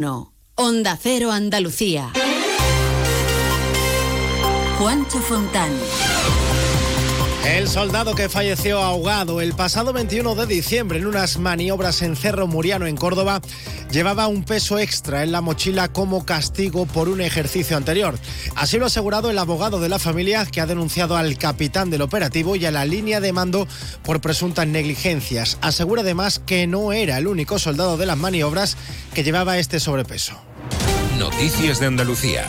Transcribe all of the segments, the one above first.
No. Onda Cero Andalucía. Juancho Fontán. El soldado que falleció ahogado el pasado 21 de diciembre en unas maniobras en Cerro Muriano, en Córdoba, llevaba un peso extra en la mochila como castigo por un ejercicio anterior. Así lo ha asegurado el abogado de la familia que ha denunciado al capitán del operativo y a la línea de mando por presuntas negligencias. Asegura además que no era el único soldado de las maniobras que llevaba este sobrepeso. Noticias de Andalucía.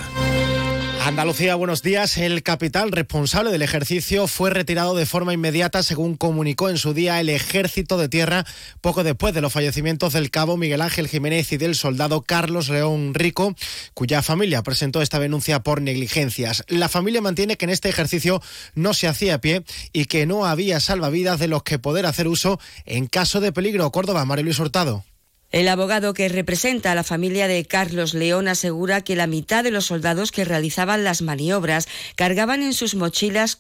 Andalucía, buenos días. El capitán responsable del ejercicio fue retirado de forma inmediata, según comunicó en su día el Ejército de Tierra, poco después de los fallecimientos del cabo Miguel Ángel Jiménez y del soldado Carlos León Rico, cuya familia presentó esta denuncia por negligencias. La familia mantiene que en este ejercicio no se hacía pie y que no había salvavidas de los que poder hacer uso en caso de peligro. Córdoba, María Luis Hurtado. El abogado que representa a la familia de Carlos León asegura que la mitad de los soldados que realizaban las maniobras cargaban en sus mochilas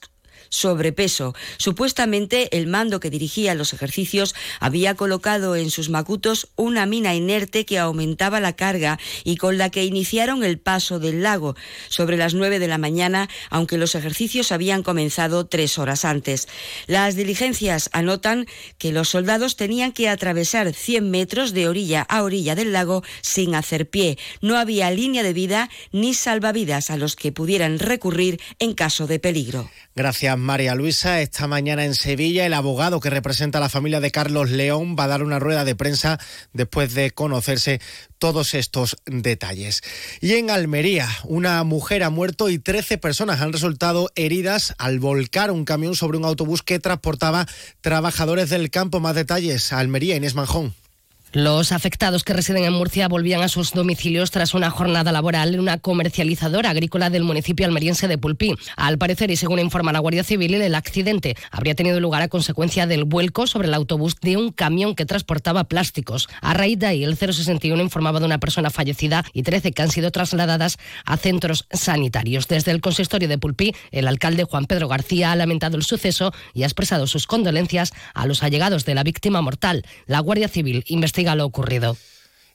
sobrepeso. Supuestamente el mando que dirigía los ejercicios había colocado en sus macutos una mina inerte que aumentaba la carga y con la que iniciaron el paso del lago sobre las nueve de la mañana, aunque los ejercicios habían comenzado tres horas antes. Las diligencias anotan que los soldados tenían que atravesar 100 metros de orilla a orilla del lago sin hacer pie. No había línea de vida ni salvavidas a los que pudieran recurrir en caso de peligro. Gracias, María Luisa. Esta mañana en Sevilla, el abogado que representa a la familia de Carlos León va a dar una rueda de prensa después de conocerse todos estos detalles. Y en Almería, una mujer ha muerto y 13 personas han resultado heridas al volcar un camión sobre un autobús que transportaba trabajadores del campo. Más detalles, Almería, Inés Manjón. Los afectados que residen en Murcia volvían a sus domicilios tras una jornada laboral en una comercializadora agrícola del municipio almeriense de Pulpí. Al parecer, y según informa la Guardia Civil, el accidente habría tenido lugar a consecuencia del vuelco sobre el autobús de un camión que transportaba plásticos. A raíz de ahí, el 061 informaba de una persona fallecida y 13 que han sido trasladadas a centros sanitarios. Desde el consistorio de Pulpí, el alcalde Juan Pedro García ha lamentado el suceso y ha expresado sus condolencias a los allegados de la víctima mortal. La Guardia Civil investiga lo ocurrido.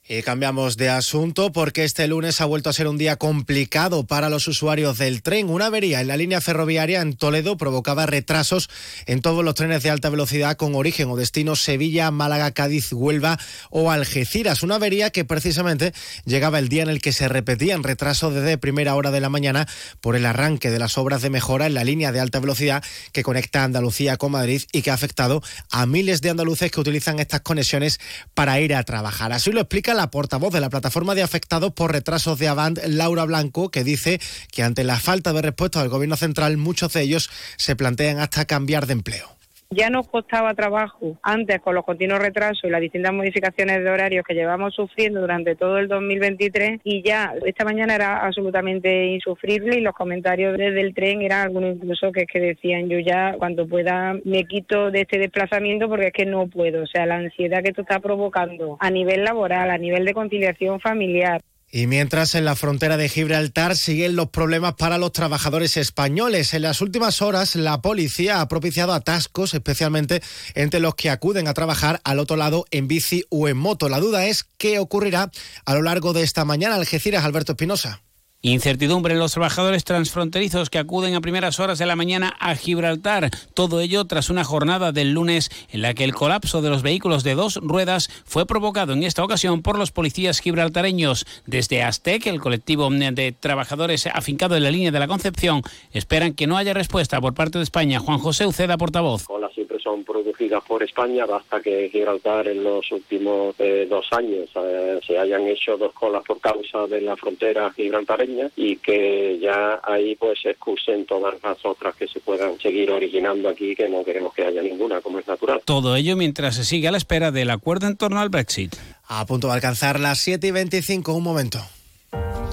Y cambiamos de asunto porque este lunes ha vuelto a ser un día complicado para los usuarios del tren. Una avería en la línea ferroviaria en Toledo provocaba retrasos en todos los trenes de alta velocidad con origen o destino Sevilla, Málaga, Cádiz, Huelva o Algeciras. Una avería que precisamente llegaba el día en el que se repetían retrasos desde primera hora de la mañana por el arranque de las obras de mejora en la línea de alta velocidad que conecta Andalucía con Madrid y que ha afectado a miles de andaluces que utilizan estas conexiones para ir a trabajar. Así lo explica la portavoz de la plataforma de afectados por retrasos de Avant, Laura Blanco, que dice que ante la falta de respuesta del Gobierno central, muchos de ellos se plantean hasta cambiar de empleo. Ya nos costaba trabajo antes con los continuos retrasos y las distintas modificaciones de horarios que llevamos sufriendo durante todo el 2023 y ya esta mañana era absolutamente insufrible y los comentarios desde el tren eran algunos incluso que, que decían yo ya cuando pueda me quito de este desplazamiento porque es que no puedo, o sea, la ansiedad que esto está provocando a nivel laboral, a nivel de conciliación familiar. Y mientras en la frontera de Gibraltar siguen los problemas para los trabajadores españoles. En las últimas horas la policía ha propiciado atascos, especialmente entre los que acuden a trabajar al otro lado en bici o en moto. La duda es qué ocurrirá a lo largo de esta mañana. Algeciras, Alberto Espinosa. Incertidumbre en los trabajadores transfronterizos que acuden a primeras horas de la mañana a Gibraltar. Todo ello tras una jornada del lunes en la que el colapso de los vehículos de dos ruedas fue provocado en esta ocasión por los policías gibraltareños. Desde Aztec, el colectivo de trabajadores afincado en la línea de la Concepción, esperan que no haya respuesta por parte de España. Juan José Uceda, portavoz. Siempre son producidas por España, basta que Gibraltar en los últimos eh, dos años eh, se hayan hecho dos colas por causa de la frontera gibraltareña y que ya ahí pues se excusen todas las otras que se puedan seguir originando aquí, que no queremos que haya ninguna, como es natural. Todo ello mientras se sigue a la espera del acuerdo en torno al Brexit. A punto de alcanzar las 7 y 25, un momento.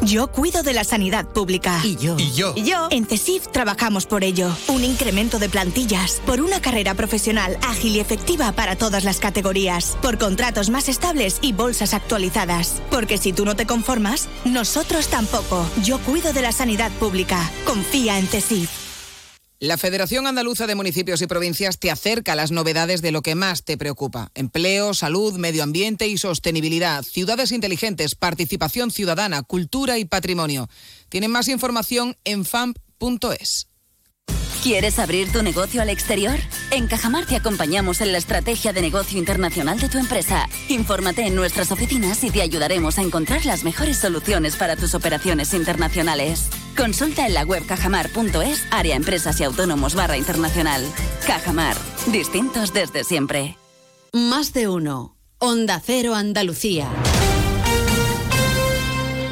Yo cuido de la sanidad pública. Y yo. Y yo. Y yo. En CESIF trabajamos por ello. Un incremento de plantillas, por una carrera profesional ágil y efectiva para todas las categorías, por contratos más estables y bolsas actualizadas. Porque si tú no te conformas, nosotros tampoco. Yo cuido de la sanidad pública. Confía en CESIF. La Federación Andaluza de Municipios y Provincias te acerca a las novedades de lo que más te preocupa. Empleo, salud, medio ambiente y sostenibilidad, ciudades inteligentes, participación ciudadana, cultura y patrimonio. Tienen más información en famp.es. ¿Quieres abrir tu negocio al exterior? En Cajamar te acompañamos en la estrategia de negocio internacional de tu empresa. Infórmate en nuestras oficinas y te ayudaremos a encontrar las mejores soluciones para tus operaciones internacionales. Consulta en la web cajamar.es, área empresas y autónomos barra internacional. Cajamar, distintos desde siempre. Más de uno. Onda Cero Andalucía.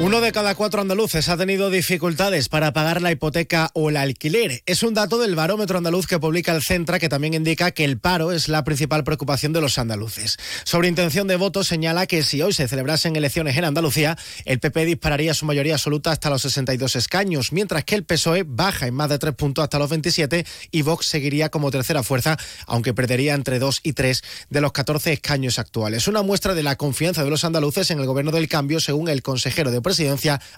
Uno de cada cuatro andaluces ha tenido dificultades para pagar la hipoteca o el alquiler. Es un dato del barómetro andaluz que publica el Centra que también indica que el paro es la principal preocupación de los andaluces. Sobre intención de voto señala que si hoy se celebrasen elecciones en Andalucía, el PP dispararía su mayoría absoluta hasta los 62 escaños, mientras que el PSOE baja en más de tres puntos hasta los 27 y Vox seguiría como tercera fuerza, aunque perdería entre dos y tres de los 14 escaños actuales. Una muestra de la confianza de los andaluces en el gobierno del cambio, según el consejero de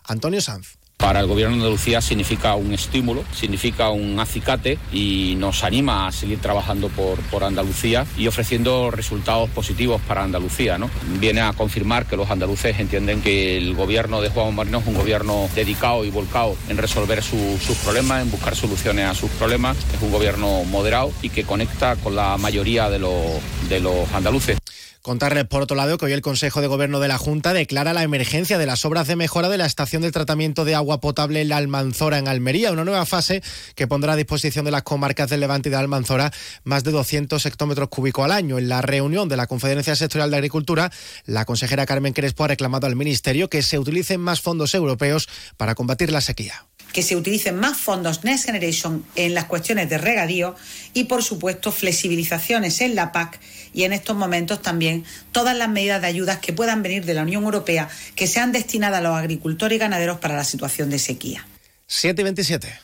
Antonio Sanz. Para el Gobierno de Andalucía significa un estímulo, significa un acicate y nos anima a seguir trabajando por, por Andalucía y ofreciendo resultados positivos para Andalucía. ¿no? Viene a confirmar que los andaluces entienden que el Gobierno de Juan Marino es un gobierno dedicado y volcado en resolver su- sus problemas, en buscar soluciones a sus problemas. Es un gobierno moderado y que conecta con la mayoría de los, de los andaluces. Contarles, por otro lado, que hoy el Consejo de Gobierno de la Junta declara la emergencia de las obras de mejora de la estación de tratamiento de agua potable La Almanzora en Almería, una nueva fase que pondrá a disposición de las comarcas del Levante y de Almanzora más de 200 hectómetros cúbicos al año. En la reunión de la Conferencia Sectorial de Agricultura, la consejera Carmen Crespo ha reclamado al Ministerio que se utilicen más fondos europeos para combatir la sequía. Que se utilicen más fondos Next Generation en las cuestiones de regadío y, por supuesto, flexibilizaciones en la PAC y en estos momentos también todas las medidas de ayudas que puedan venir de la Unión Europea que sean destinadas a los agricultores y ganaderos para la situación de sequía. 7 y 27.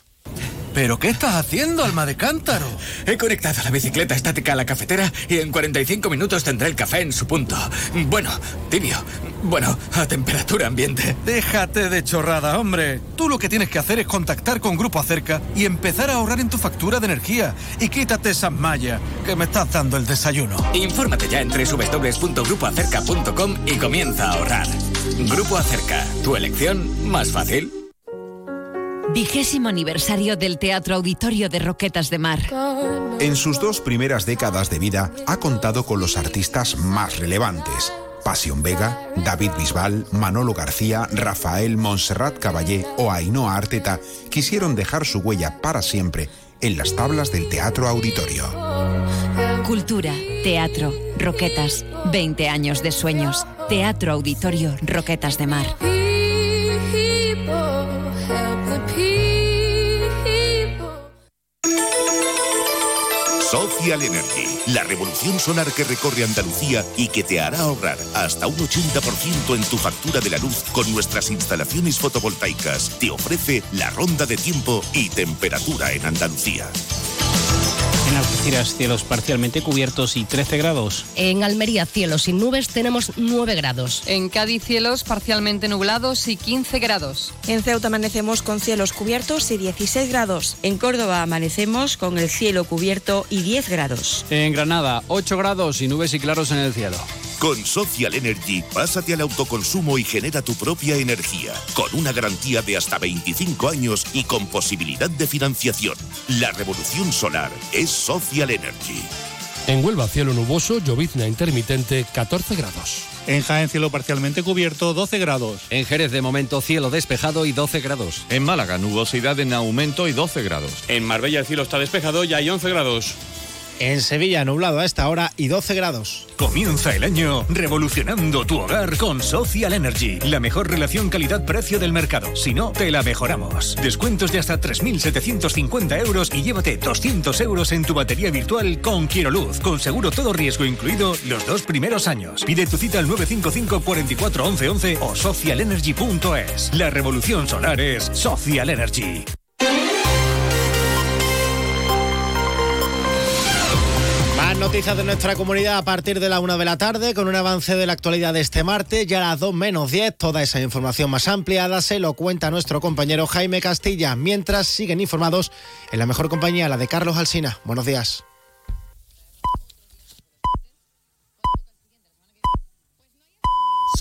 ¿Pero qué estás haciendo, alma de cántaro? He conectado la bicicleta estática a la cafetera y en 45 minutos tendré el café en su punto. Bueno, tibio. Bueno, a temperatura ambiente. Déjate de chorrada, hombre. Tú lo que tienes que hacer es contactar con Grupo Acerca y empezar a ahorrar en tu factura de energía. Y quítate esas mallas, que me estás dando el desayuno. Infórmate ya en www.grupoacerca.com y comienza a ahorrar. Grupo Acerca, tu elección más fácil. Vigésimo aniversario del Teatro Auditorio de Roquetas de Mar. En sus dos primeras décadas de vida ha contado con los artistas más relevantes. Pasión Vega, David Bisbal, Manolo García, Rafael Montserrat Caballé o Ainhoa Arteta quisieron dejar su huella para siempre en las tablas del Teatro Auditorio. Cultura, teatro, Roquetas. 20 años de sueños. Teatro Auditorio Roquetas de Mar. Social Energy, la revolución solar que recorre Andalucía y que te hará ahorrar hasta un 80% en tu factura de la luz con nuestras instalaciones fotovoltaicas. Te ofrece la ronda de tiempo y temperatura en Andalucía. En Algeciras, cielos parcialmente cubiertos y 13 grados. En Almería, cielos sin nubes, tenemos 9 grados. En Cádiz, cielos parcialmente nublados y 15 grados. En Ceuta amanecemos con cielos cubiertos y 16 grados. En Córdoba amanecemos con el cielo cubierto y 10 grados. En Granada, 8 grados y nubes y claros en el cielo. Con Social Energy, pásate al autoconsumo y genera tu propia energía, con una garantía de hasta 25 años y con posibilidad de financiación. La revolución solar es Social Energy. En Huelva, cielo nuboso, llovizna intermitente, 14 grados. En Jaén, cielo parcialmente cubierto, 12 grados. En Jerez, de momento, cielo despejado y 12 grados. En Málaga, nubosidad en aumento y 12 grados. En Marbella el cielo está despejado y hay 11 grados. En Sevilla, nublado a esta hora y 12 grados. Comienza el año revolucionando tu hogar con Social Energy, la mejor relación calidad-precio del mercado. Si no, te la mejoramos. Descuentos de hasta 3.750 euros y llévate 200 euros en tu batería virtual con Quiero Luz, con seguro todo riesgo incluido los dos primeros años. Pide tu cita al 955 44 11 11 o socialenergy.es. La revolución solar es Social Energy. Noticias de nuestra comunidad a partir de la una de la tarde con un avance de la actualidad de este martes, ya a las 2 menos 10. Toda esa información más ampliada se lo cuenta nuestro compañero Jaime Castilla, mientras siguen informados en la mejor compañía, la de Carlos Alsina. Buenos días.